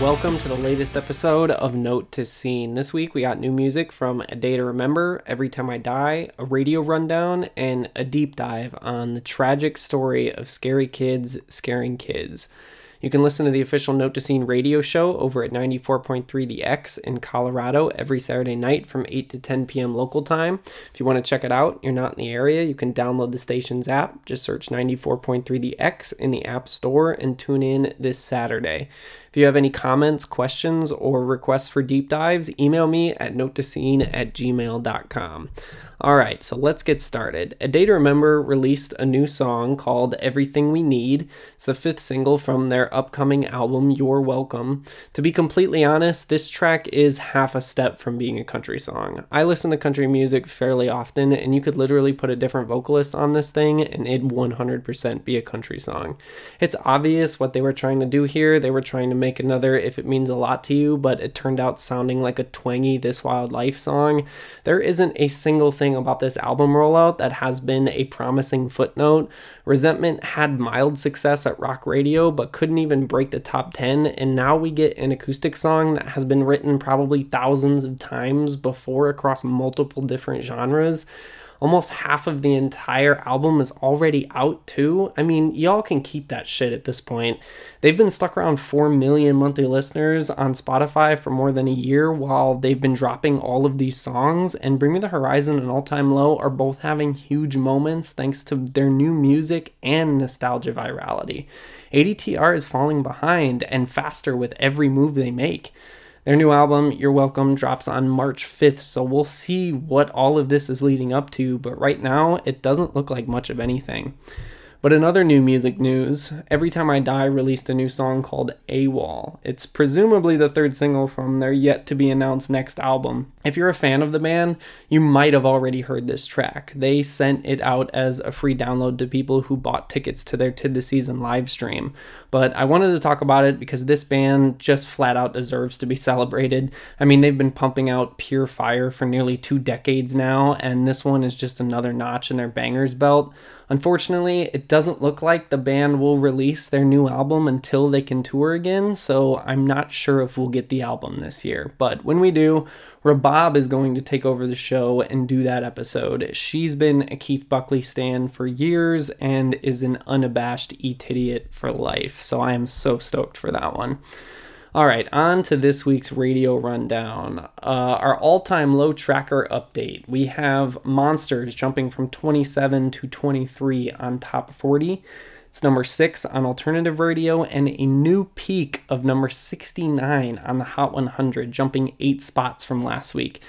Welcome to the latest episode of Note to Scene. This week we got new music from A Day to Remember, Every Time I Die, a radio rundown, and a deep dive on the tragic story of scary kids scaring kids. You can listen to the official Note to Scene radio show over at 94.3 The X in Colorado every Saturday night from 8 to 10 p.m. local time. If you want to check it out, you're not in the area, you can download the station's app. Just search 94.3 The X in the App Store and tune in this Saturday. If you have any comments, questions, or requests for deep dives, email me at notetoscene at gmail.com. All right, so let's get started. A Day to Remember released a new song called Everything We Need. It's the fifth single from their upcoming album, You're Welcome. To be completely honest, this track is half a step from being a country song. I listen to country music fairly often, and you could literally put a different vocalist on this thing, and it'd 100% be a country song. It's obvious what they were trying to do here. They were trying to make another If It Means a Lot to You, but it turned out sounding like a twangy This Wild Life song. There isn't a single thing about this album rollout that has been a promising footnote. Resentment had mild success at rock radio, but couldn't even break the top 10, and now we get an acoustic song that has been written probably thousands of times before across multiple different genres almost half of the entire album is already out too. I mean, y'all can keep that shit at this point. They've been stuck around 4 million monthly listeners on Spotify for more than a year while they've been dropping all of these songs, and Bring Me the Horizon and All Time Low are both having huge moments thanks to their new music and nostalgia virality. ADTR is falling behind and faster with every move they make. Their new album, You're Welcome, drops on March 5th, so we'll see what all of this is leading up to, but right now it doesn't look like much of anything. But in other new music news, Every Time I Die released a new song called AWOL. It's presumably the third single from their yet to be announced next album. If you're a fan of the band, you might have already heard this track. They sent it out as a free download to people who bought tickets to their Tid the Season live stream. But I wanted to talk about it because this band just flat out deserves to be celebrated. I mean, they've been pumping out pure fire for nearly two decades now, and this one is just another notch in their bangers belt. Unfortunately, it doesn't look like the band will release their new album until they can tour again, so I'm not sure if we'll get the album this year. But when we do, Rabab is going to take over the show and do that episode. She's been a Keith Buckley stan for years and is an unabashed idiot for life, so I am so stoked for that one. All right, on to this week's radio rundown. Uh, our all time low tracker update. We have Monsters jumping from 27 to 23 on top 40. It's number six on alternative radio and a new peak of number 69 on the Hot 100, jumping eight spots from last week.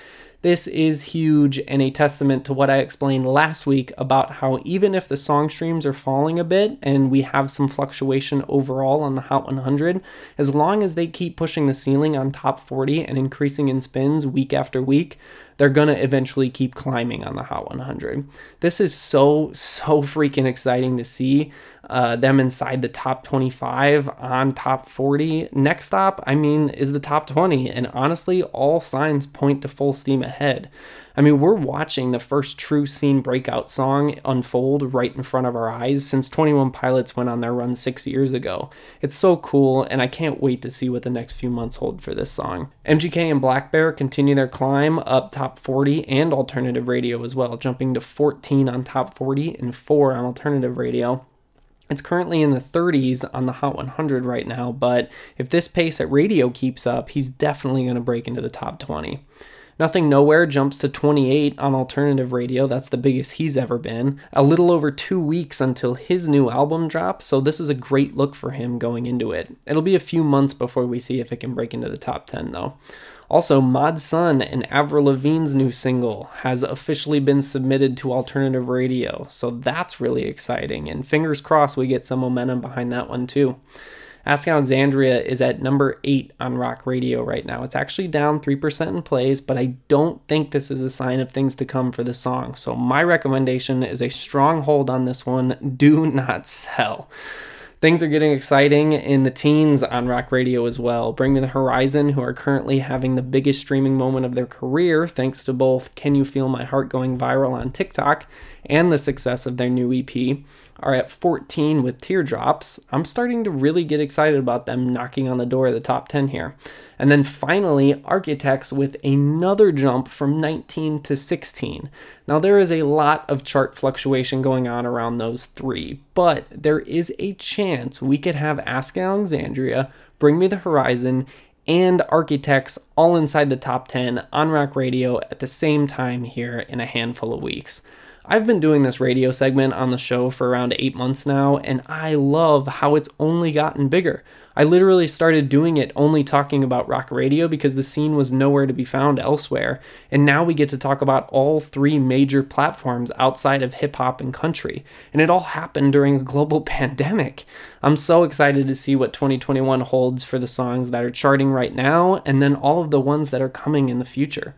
This is huge and a testament to what I explained last week about how even if the song streams are falling a bit and we have some fluctuation overall on the Hot 100, as long as they keep pushing the ceiling on top 40 and increasing in spins week after week, they're going to eventually keep climbing on the Hot 100. This is so, so freaking exciting to see uh, them inside the top 25 on top 40. Next stop, I mean, is the top 20. And honestly, all signs point to full steam ahead. I mean, we're watching the first true scene breakout song unfold right in front of our eyes since 21 Pilots went on their run six years ago. It's so cool, and I can't wait to see what the next few months hold for this song. MGK and blackbear continue their climb up top 40 and alternative radio as well, jumping to 14 on top 40 and 4 on alternative radio. It's currently in the 30s on the Hot 100 right now, but if this pace at radio keeps up, he's definitely going to break into the top 20. Nothing Nowhere jumps to 28 on alternative radio. That's the biggest he's ever been. A little over two weeks until his new album drops, so this is a great look for him going into it. It'll be a few months before we see if it can break into the top 10, though. Also, Mod Sun and Avril Lavigne's new single has officially been submitted to alternative radio, so that's really exciting, and fingers crossed we get some momentum behind that one too. Asking Alexandria is at number eight on rock radio right now. It's actually down 3% in plays, but I don't think this is a sign of things to come for the song. So, my recommendation is a strong hold on this one. Do not sell. Things are getting exciting in the teens on rock radio as well. Bring Me the Horizon, who are currently having the biggest streaming moment of their career thanks to both Can You Feel My Heart going viral on TikTok and the success of their new EP, are at 14 with Teardrops. I'm starting to really get excited about them knocking on the door of the top 10 here. And then finally, Architects with another jump from 19 to 16. Now, there is a lot of chart fluctuation going on around those three, but there is a chance we could have Asking Alexandria, Bring Me the Horizon, and Architects all inside the top 10 on rock radio at the same time here in a handful of weeks. I've been doing this radio segment on the show for around eight months now, and I love how it's only gotten bigger. I literally started doing it only talking about rock radio because the scene was nowhere to be found elsewhere, and now we get to talk about all three major platforms outside of hip hop and country, and it all happened during a global pandemic. I'm so excited to see what 2021 holds for the songs that are charting right now, and then all of the ones that are coming in the future.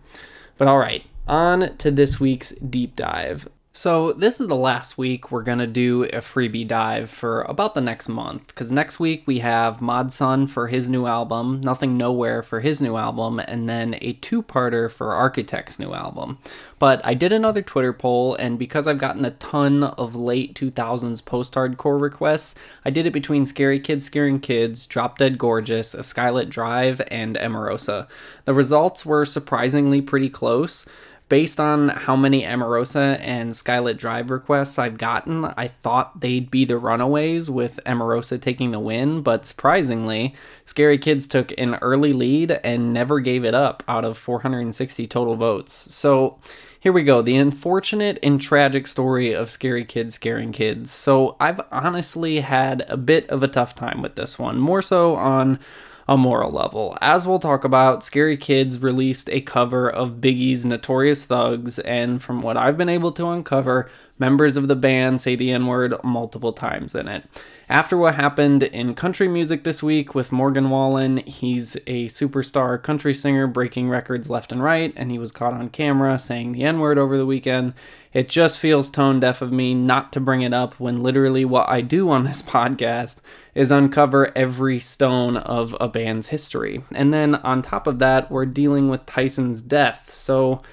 But alright, on to this week's deep dive. So, this is the last week we're going to do a freebie dive for about the next month. Because next week we have Mod Sun for his new album, Nothing Nowhere for his new album, and then a two parter for Architect's new album. But I did another Twitter poll, and because I've gotten a ton of late 2000s post hardcore requests, I did it between Scary Kids Scaring Kids, Drop Dead Gorgeous, A Skylit Drive, and Emarosa. The results were surprisingly pretty close based on how many Emarosa and Skylit Drive requests I've gotten, I thought they'd be the runaways with Emarosa taking the win, but surprisingly, Scary Kids took an early lead and never gave it up out of 460 total votes. So here we go the unfortunate and tragic story of Scary Kids Scaring Kids. So I've honestly had a bit of a tough time with this one, more so on a moral level. As we'll talk about, Scary Kids released a cover of Biggie's Notorious Thugs, and from what I've been able to uncover, members of the band say the N word multiple times in it. After what happened in country music this week with Morgan Wallen, he's a superstar country singer breaking records left and right, and he was caught on camera saying the N word over the weekend. It just feels tone deaf of me not to bring it up when literally what I do on this podcast is uncover every stone of a band's history. And then on top of that, we're dealing with Tyson's death. So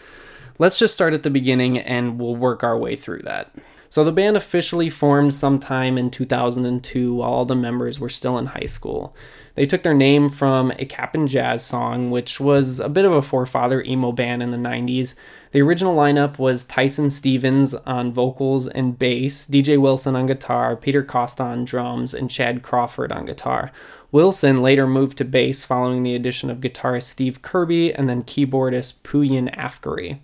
let's just start at the beginning and we'll work our way through that. So the band officially formed sometime in 2002 while all the members were still in high school. They took their name from a Cap'n Jazz song, which was a bit of a forefather emo band in the 90s. The original lineup was Tyson Stevens on vocals and bass, DJ Wilson on guitar, Peter Costa on drums, and Chad Crawford on guitar. Wilson later moved to bass following the addition of guitarist Steve Kirby and then keyboardist Pouyan Afkary.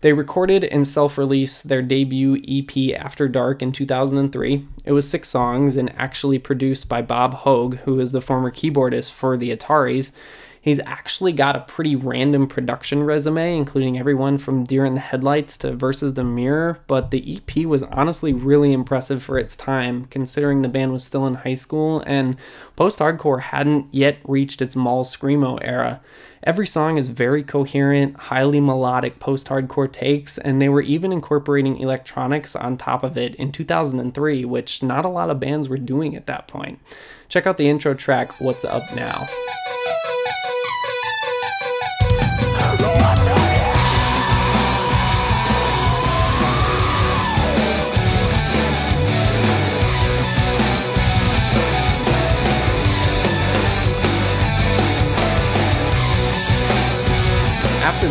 They recorded and self released their debut EP After Dark in 2003. It was six songs and actually produced by Bob Hoag, who is the former keyboardist for the Ataris. He's actually got a pretty random production resume, including everyone from Dear and the Headlights to Versus the Mirror, but the EP was honestly really impressive for its time, considering the band was still in high school and post hardcore hadn't yet reached its mall screamo era. Every song is very coherent, highly melodic post hardcore takes, and they were even incorporating electronics on top of it in 2003, which not a lot of bands were doing at that point. Check out the intro track, What's Up Now.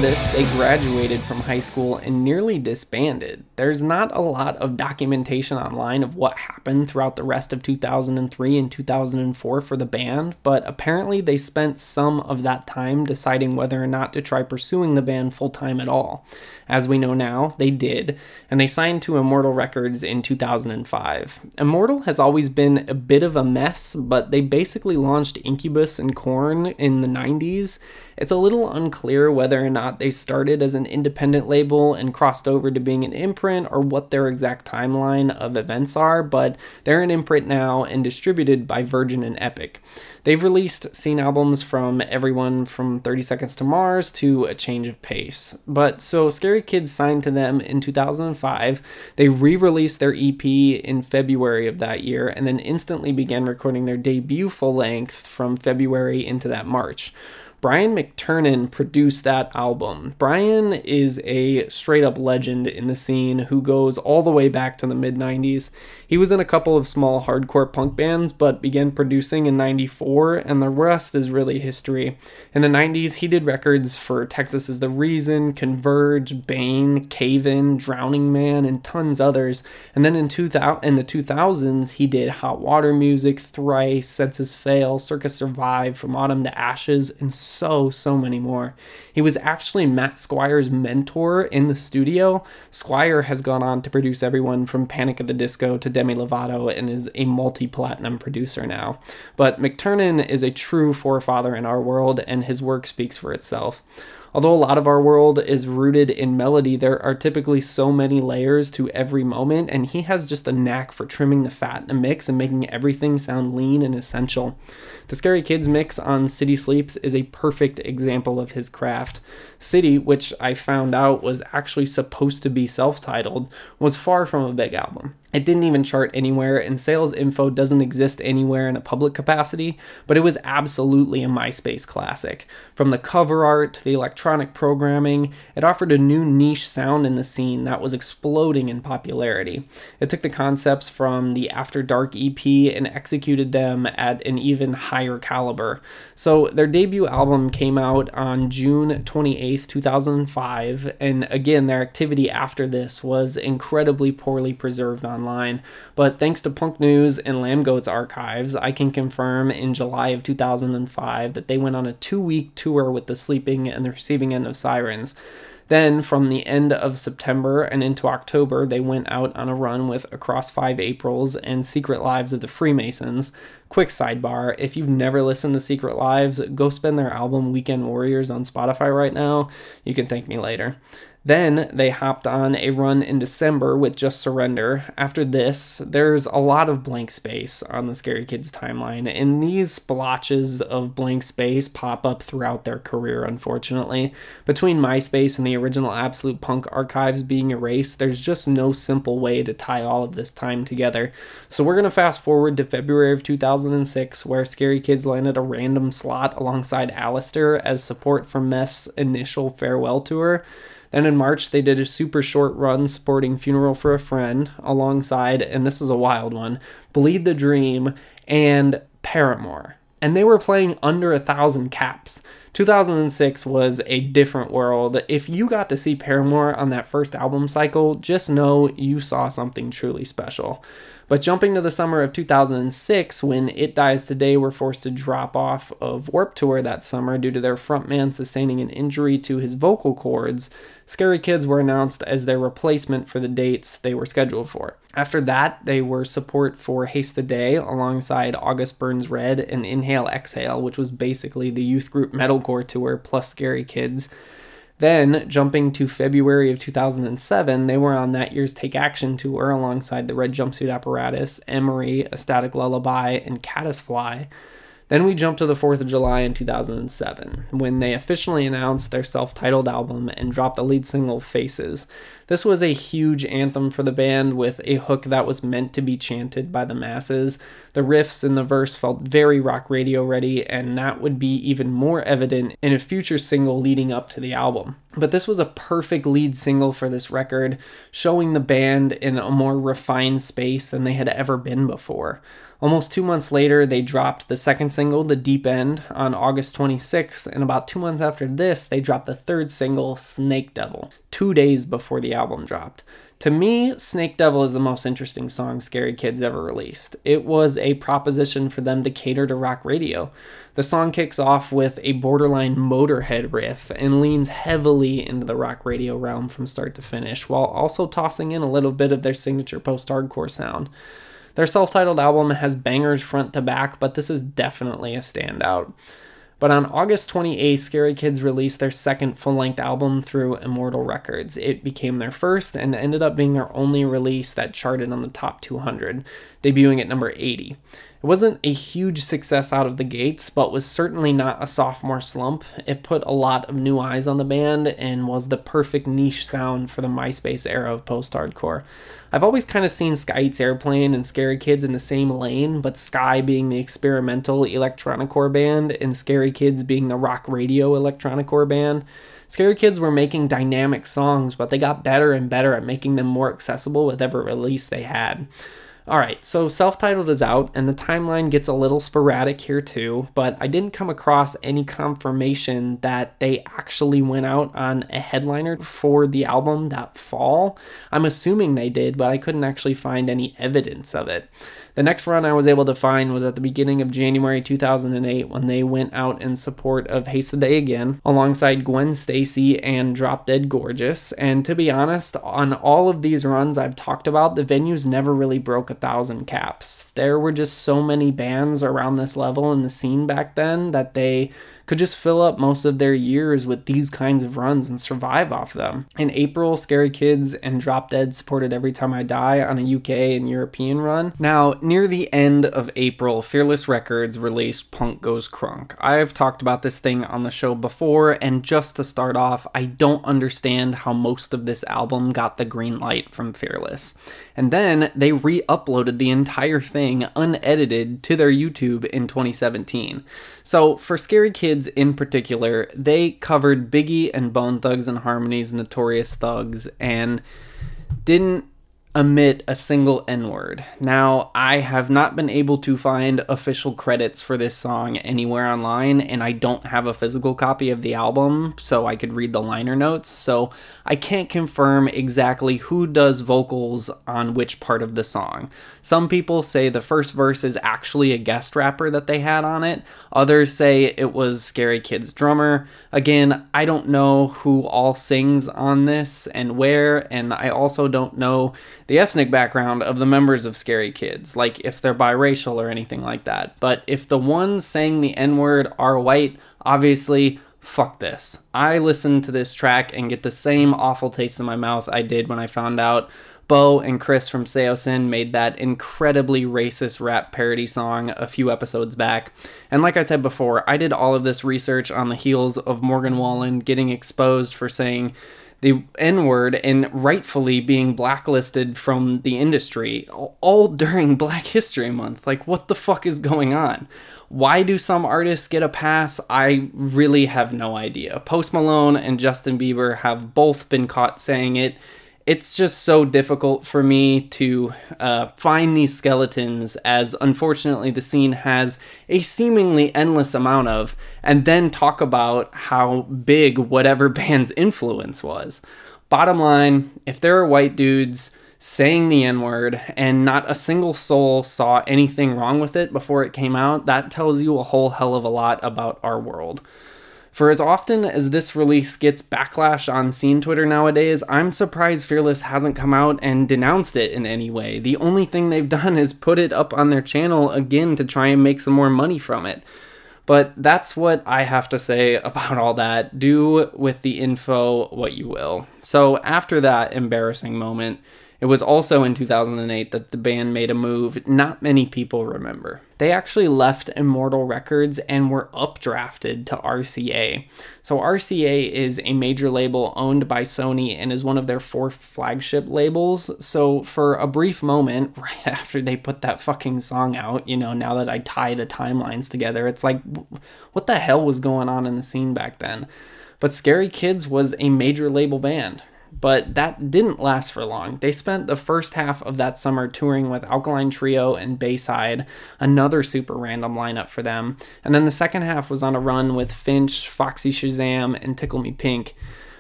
This, they graduated from high school and nearly disbanded. There's not a lot of documentation online of what happened throughout the rest of 2003 and 2004 for the band, but apparently they spent some of that time deciding whether or not to try pursuing the band full time at all. As we know now, they did, and they signed to Immortal Records in 2005. Immortal has always been a bit of a mess, but they basically launched Incubus and Korn in the 90s. It's a little unclear whether or not not they started as an independent label and crossed over to being an imprint or what their exact timeline of events are, but they're an imprint now and distributed by Virgin and Epic. They've released scene albums from everyone from 30 Seconds to Mars to A Change of Pace. But so Scary Kids signed to them in 2005. They re released their EP in February of that year and then instantly began recording their debut full length from February into that March. Brian McTernan produced that album. Brian is a straight up legend in the scene who goes all the way back to the mid 90s. He was in a couple of small hardcore punk bands, but began producing in 94, and the rest is really history. In the 90s, he did records for Texas is the Reason, Converge, Bane, Cave In, Drowning Man, and tons others. And then in, 2000, in the 2000s, he did Hot Water Music, Thrice, Senses Fail, Circa Survive, From Autumn to Ashes, and so, so many more. He was actually Matt Squire's mentor in the studio. Squire has gone on to produce everyone from Panic at the Disco to Demi Lovato and is a multi platinum producer now. But McTernan is a true forefather in our world, and his work speaks for itself. Although a lot of our world is rooted in melody, there are typically so many layers to every moment, and he has just a knack for trimming the fat in a mix and making everything sound lean and essential. The Scary Kids mix on City Sleeps is a perfect example of his craft. City, which I found out was actually supposed to be self titled, was far from a big album. It didn't even chart anywhere, and sales info doesn't exist anywhere in a public capacity, but it was absolutely a MySpace classic. From the cover art to the electronic programming, it offered a new niche sound in the scene that was exploding in popularity. It took the concepts from the After Dark EP and executed them at an even higher caliber. So, their debut album came out on June 28th, 2005, and again, their activity after this was incredibly poorly preserved on online. But thanks to Punk News and Lambgoat's archives, I can confirm in July of 2005 that they went on a two week tour with the sleeping and the receiving end of sirens. Then, from the end of September and into October, they went out on a run with Across Five Aprils and Secret Lives of the Freemasons. Quick sidebar if you've never listened to Secret Lives, go spend their album Weekend Warriors on Spotify right now. You can thank me later. Then they hopped on a run in December with Just Surrender. After this, there's a lot of blank space on the Scary Kids timeline, and these splotches of blank space pop up throughout their career, unfortunately. Between MySpace and the original Absolute Punk archives being erased, there's just no simple way to tie all of this time together. So we're going to fast forward to February of 2006, where Scary Kids landed a random slot alongside Allister as support for Mest' initial farewell tour. Then in March, they did a super short run supporting Funeral for a Friend alongside, and this is a wild one, Bleed the Dream and Paramore. And they were playing under a thousand caps. 2006 was a different world. If you got to see Paramore on that first album cycle, just know you saw something truly special. But jumping to the summer of 2006, when It Dies Today were forced to drop off of Warped Tour that summer due to their frontman sustaining an injury to his vocal cords, Scary Kids were announced as their replacement for the dates they were scheduled for. After that, they were support for Haste the Day alongside August Burns Red and Inhale Exhale, which was basically the youth group metalcore tour plus Scary Kids. Then, jumping to February of 2007, they were on that year's Take Action tour alongside the Red Jumpsuit Apparatus, Emery, A Static Lullaby, and Caddisfly. Then we jump to the 4th of July in 2007, when they officially announced their self titled album and dropped the lead single Faces. This was a huge anthem for the band with a hook that was meant to be chanted by the masses. The riffs in the verse felt very rock radio ready, and that would be even more evident in a future single leading up to the album. But this was a perfect lead single for this record, showing the band in a more refined space than they had ever been before. Almost two months later, they dropped the second single, The Deep End, on August 26th, and about two months after this, they dropped the third single, Snake Devil, two days before the album dropped. To me, Snake Devil is the most interesting song Scary Kids ever released. It was a proposition for them to cater to rock radio. The song kicks off with a borderline motorhead riff and leans heavily into the rock radio realm from start to finish, while also tossing in a little bit of their signature post hardcore sound. Their self titled album has bangers front to back, but this is definitely a standout. But on August 28th, Scary Kids released their second full length album through Immortal Records. It became their first and ended up being their only release that charted on the top 200, debuting at number 80. Wasn't a huge success out of the gates, but was certainly not a sophomore slump. It put a lot of new eyes on the band and was the perfect niche sound for the MySpace era of post hardcore. I've always kind of seen Sky Eats Airplane and Scary Kids in the same lane, but Sky being the experimental electronicore band and Scary Kids being the rock radio electronicore band. Scary Kids were making dynamic songs, but they got better and better at making them more accessible with every release they had. All right, so self titled is out, and the timeline gets a little sporadic here too, but I didn't come across any confirmation that they actually went out on a headliner for the album that fall. I'm assuming they did, but I couldn't actually find any evidence of it. The next run I was able to find was at the beginning of January 2008 when they went out in support of Haste the Day Again alongside Gwen Stacy and Drop Dead Gorgeous. And to be honest, on all of these runs I've talked about, the venues never really broke a thousand caps. There were just so many bands around this level in the scene back then that they could just fill up most of their years with these kinds of runs and survive off them. In April, Scary Kids and Drop Dead supported Every Time I Die on a UK and European run. Now, near the end of April, Fearless Records released Punk Goes Crunk. I've talked about this thing on the show before, and just to start off, I don't understand how most of this album got the green light from Fearless. And then they re uploaded the entire thing unedited to their YouTube in 2017. So, for Scary Kids in particular, they covered Biggie and Bone Thugs and Harmony's Notorious Thugs and didn't omit a single N word. Now, I have not been able to find official credits for this song anywhere online, and I don't have a physical copy of the album, so I could read the liner notes, so I can't confirm exactly who does vocals on which part of the song. Some people say the first verse is actually a guest rapper that they had on it, others say it was Scary Kid's drummer. Again, I don't know who all sings on this and where, and I also don't know the ethnic background of the members of Scary Kids, like if they're biracial or anything like that. But if the ones saying the N word are white, obviously, fuck this. I listen to this track and get the same awful taste in my mouth I did when I found out Beau and Chris from Saosin made that incredibly racist rap parody song a few episodes back. And like I said before, I did all of this research on the heels of Morgan Wallen getting exposed for saying the N word and rightfully being blacklisted from the industry all during Black History Month. Like, what the fuck is going on? Why do some artists get a pass? I really have no idea. Post Malone and Justin Bieber have both been caught saying it it's just so difficult for me to uh, find these skeletons, as unfortunately the scene has a seemingly endless amount of, and then talk about how big whatever band's influence was. Bottom line, if there are white dudes saying the N word and not a single soul saw anything wrong with it before it came out, that tells you a whole hell of a lot about our world. For as often as this release gets backlash on scene Twitter nowadays, I'm surprised Fearless hasn't come out and denounced it in any way. The only thing they've done is put it up on their channel again to try and make some more money from it. But that's what I have to say about all that. Do with the info what you will. So, after that embarrassing moment, it was also in 2008 that the band made a move not many people remember. They actually left Immortal Records and were updrafted to RCA. So, RCA is a major label owned by Sony and is one of their four flagship labels. So, for a brief moment, right after they put that fucking song out, you know, now that I tie the timelines together, it's like, what the hell was going on in the scene back then? But Scary Kids was a major label band, but that didn't last for long. They spent the first half of that summer touring with Alkaline Trio and Bayside, another super random lineup for them, and then the second half was on a run with Finch, Foxy Shazam, and Tickle Me Pink.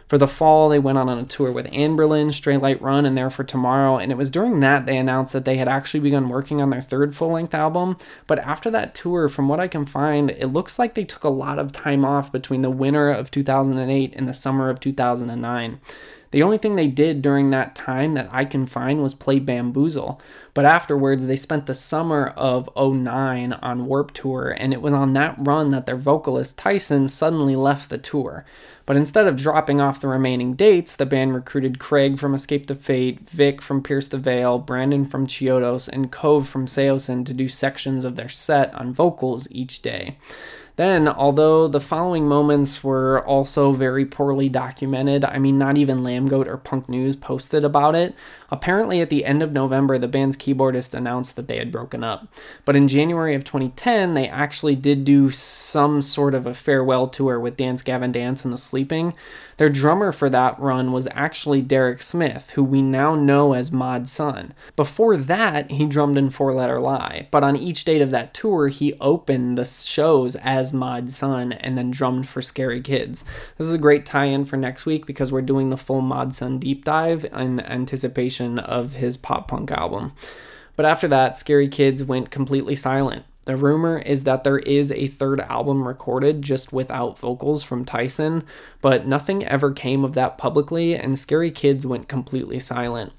For the fall, they went on a tour with Anberlin, Straylight Run, and There for Tomorrow, and it was during that they announced that they had actually begun working on their third full length album. But after that tour, from what I can find, it looks like they took a lot of time off between the winter of 2008 and the summer of 2009. The only thing they did during that time that I can find was play Bamboozle. But afterwards, they spent the summer of 09 on Warped Tour, and it was on that run that their vocalist Tyson suddenly left the tour. But instead of dropping off the remaining dates, the band recruited Craig from Escape the Fate, Vic from Pierce the Veil, Brandon from Chiodos, and Cove from Saosin to do sections of their set on vocals each day. Then, although the following moments were also very poorly documented, I mean, not even Lambgoat or Punk News posted about it, apparently at the end of November, the band's keyboardist announced that they had broken up. But in January of 2010, they actually did do some sort of a farewell tour with Dance Gavin Dance and The Sleeping. Their drummer for that run was actually Derek Smith, who we now know as Mod Sun. Before that, he drummed in Four Letter Lie, but on each date of that tour, he opened the shows as Mod Sun and then drummed for Scary Kids. This is a great tie in for next week because we're doing the full Mod Sun deep dive in anticipation of his pop punk album. But after that, Scary Kids went completely silent. The rumor is that there is a third album recorded just without vocals from Tyson, but nothing ever came of that publicly, and Scary Kids went completely silent.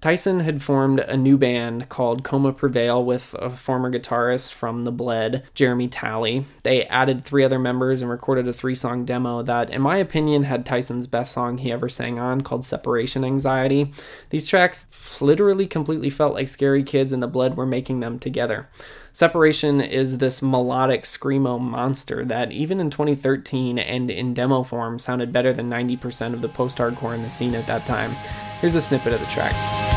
Tyson had formed a new band called Coma Prevail with a former guitarist from The Bled, Jeremy Talley. They added three other members and recorded a three song demo that, in my opinion, had Tyson's best song he ever sang on called Separation Anxiety. These tracks literally completely felt like Scary Kids and The Bled were making them together. Separation is this melodic screamo monster that even in 2013 and in demo form sounded better than 90% of the post-hardcore in the scene at that time. Here's a snippet of the track.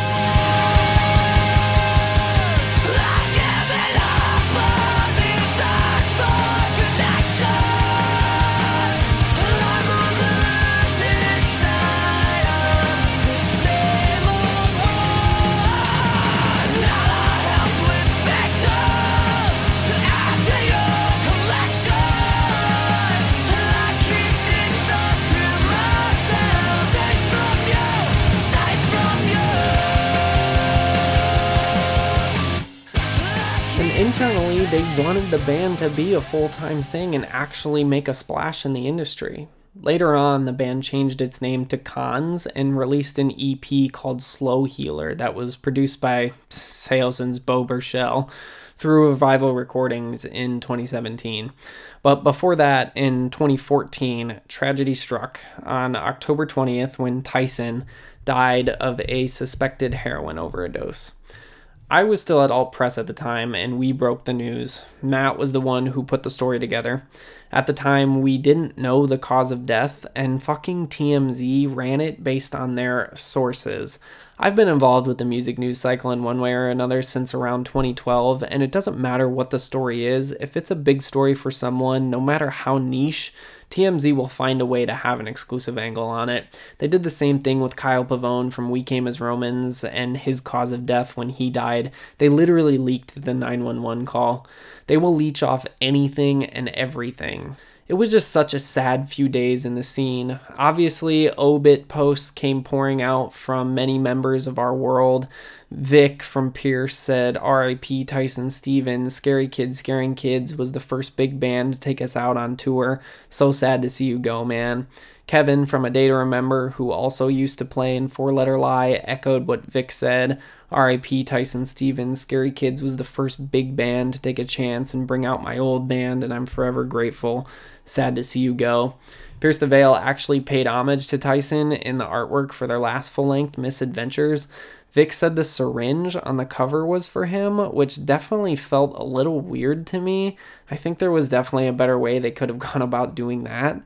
The band to be a full time thing and actually make a splash in the industry. Later on, the band changed its name to Cons and released an EP called Slow Healer that was produced by Saosin's Beau Burchell through Revival Recordings in 2017. But before that, in 2014, tragedy struck on October 20th when Tyson died of a suspected heroin overdose. I was still at Alt Press at the time, and we broke the news. Matt was the one who put the story together. At the time, we didn't know the cause of death, and fucking TMZ ran it based on their sources. I've been involved with the music news cycle in one way or another since around 2012, and it doesn't matter what the story is, if it's a big story for someone, no matter how niche, TMZ will find a way to have an exclusive angle on it. They did the same thing with Kyle Pavone from We Came as Romans and his cause of death when he died. They literally leaked the 911 call. They will leech off anything and everything. It was just such a sad few days in the scene. Obviously, obit posts came pouring out from many members of our world. Vic from Pierce said, RIP Tyson Stevens, Scary Kids Scaring Kids was the first big band to take us out on tour. So sad to see you go, man. Kevin from A Day to Remember, who also used to play in Four Letter Lie, echoed what Vic said. RIP Tyson Stevens, Scary Kids was the first big band to take a chance and bring out my old band, and I'm forever grateful. Sad to see you go. Pierce the Veil actually paid homage to Tyson in the artwork for their last full length, Misadventures. Vic said the syringe on the cover was for him, which definitely felt a little weird to me. I think there was definitely a better way they could have gone about doing that.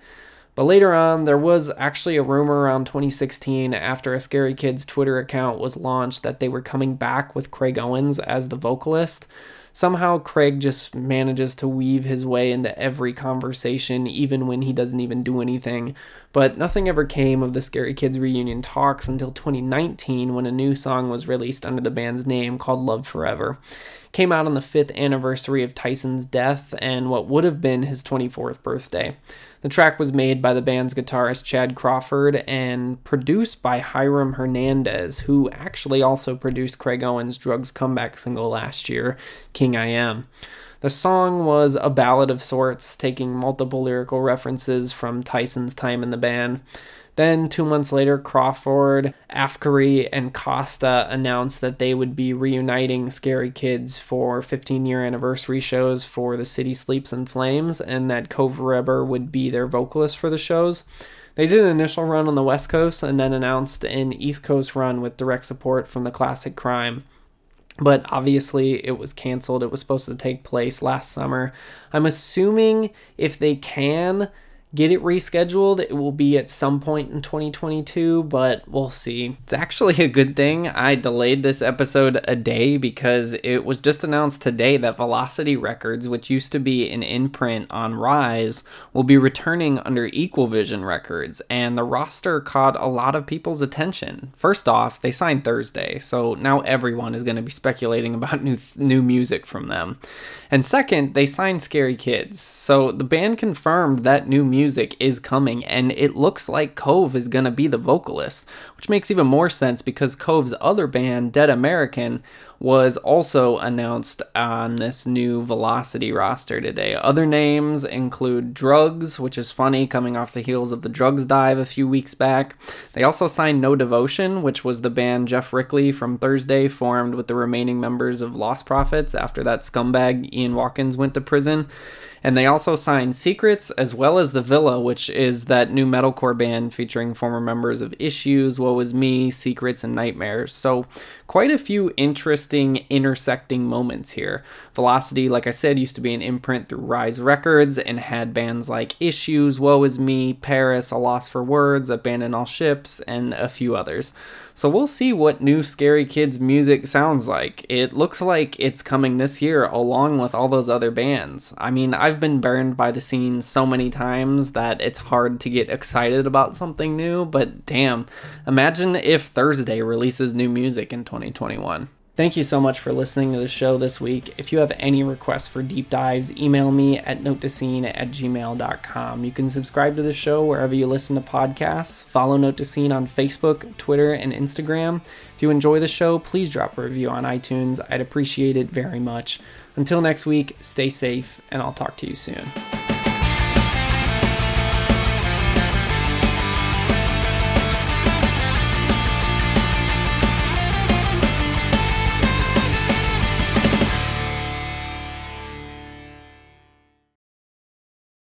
But later on, there was actually a rumor around 2016 after a Scary Kids Twitter account was launched that they were coming back with Craig Owens as the vocalist. Somehow, Craig just manages to weave his way into every conversation, even when he doesn't even do anything. But nothing ever came of the Scary Kids reunion talks until 2019 when a new song was released under the band's name called Love Forever. Came out on the fifth anniversary of Tyson's death and what would have been his 24th birthday. The track was made by the band's guitarist Chad Crawford and produced by Hiram Hernandez, who actually also produced Craig Owens' Drugs comeback single last year, King I Am. The song was a ballad of sorts, taking multiple lyrical references from Tyson's time in the band. Then, two months later, Crawford, Afkary, and Costa announced that they would be reuniting Scary Kids for 15 year anniversary shows for The City Sleeps in Flames, and that Cove Reber would be their vocalist for the shows. They did an initial run on the West Coast and then announced an East Coast run with direct support from the classic crime but obviously it was canceled. It was supposed to take place last summer. I'm assuming if they can, get it rescheduled. It will be at some point in 2022, but we'll see. It's actually a good thing I delayed this episode a day because it was just announced today that Velocity Records, which used to be an imprint on Rise, will be returning under Equal Vision Records, and the roster caught a lot of people's attention. First off, they signed Thursday, so now everyone is going to be speculating about new new music from them. And second, they signed Scary Kids. So the band confirmed that new music is coming, and it looks like Cove is going to be the vocalist, which makes even more sense because Cove's other band, Dead American, was also announced on this new Velocity roster today. Other names include Drugs, which is funny coming off the heels of the Drugs dive a few weeks back. They also signed No Devotion, which was the band Geoff Rickly from Thursday formed with the remaining members of Lostprophets after that scumbag Ian Watkins went to prison. And they also signed Secrets as well as The Villa, which is that new metalcore band featuring former members of Issues, Woe Is Me, Secrets, and Nightmares. So, quite a few interesting intersecting moments here. Velocity, like I said, used to be an imprint through Rise Records and had bands like Issues, Woe Is Me, Paris, A Loss for Words, Abandon All Ships, and a few others. So we'll see what new Scary Kids music sounds like. It looks like it's coming this year along with all those other bands. I mean, I've been burned by the scene so many times that it's hard to get excited about something new, but damn, imagine if Thursday releases new music in 2021. Thank you so much for listening to the show this week. If you have any requests for deep dives, email me at notetoscene at gmail.com. You can subscribe to the show wherever you listen to podcasts. Follow Note to Scene on Facebook, Twitter, and Instagram. If you enjoy the show, please drop a review on iTunes. I'd appreciate it very much. Until next week, stay safe, and I'll talk to you soon.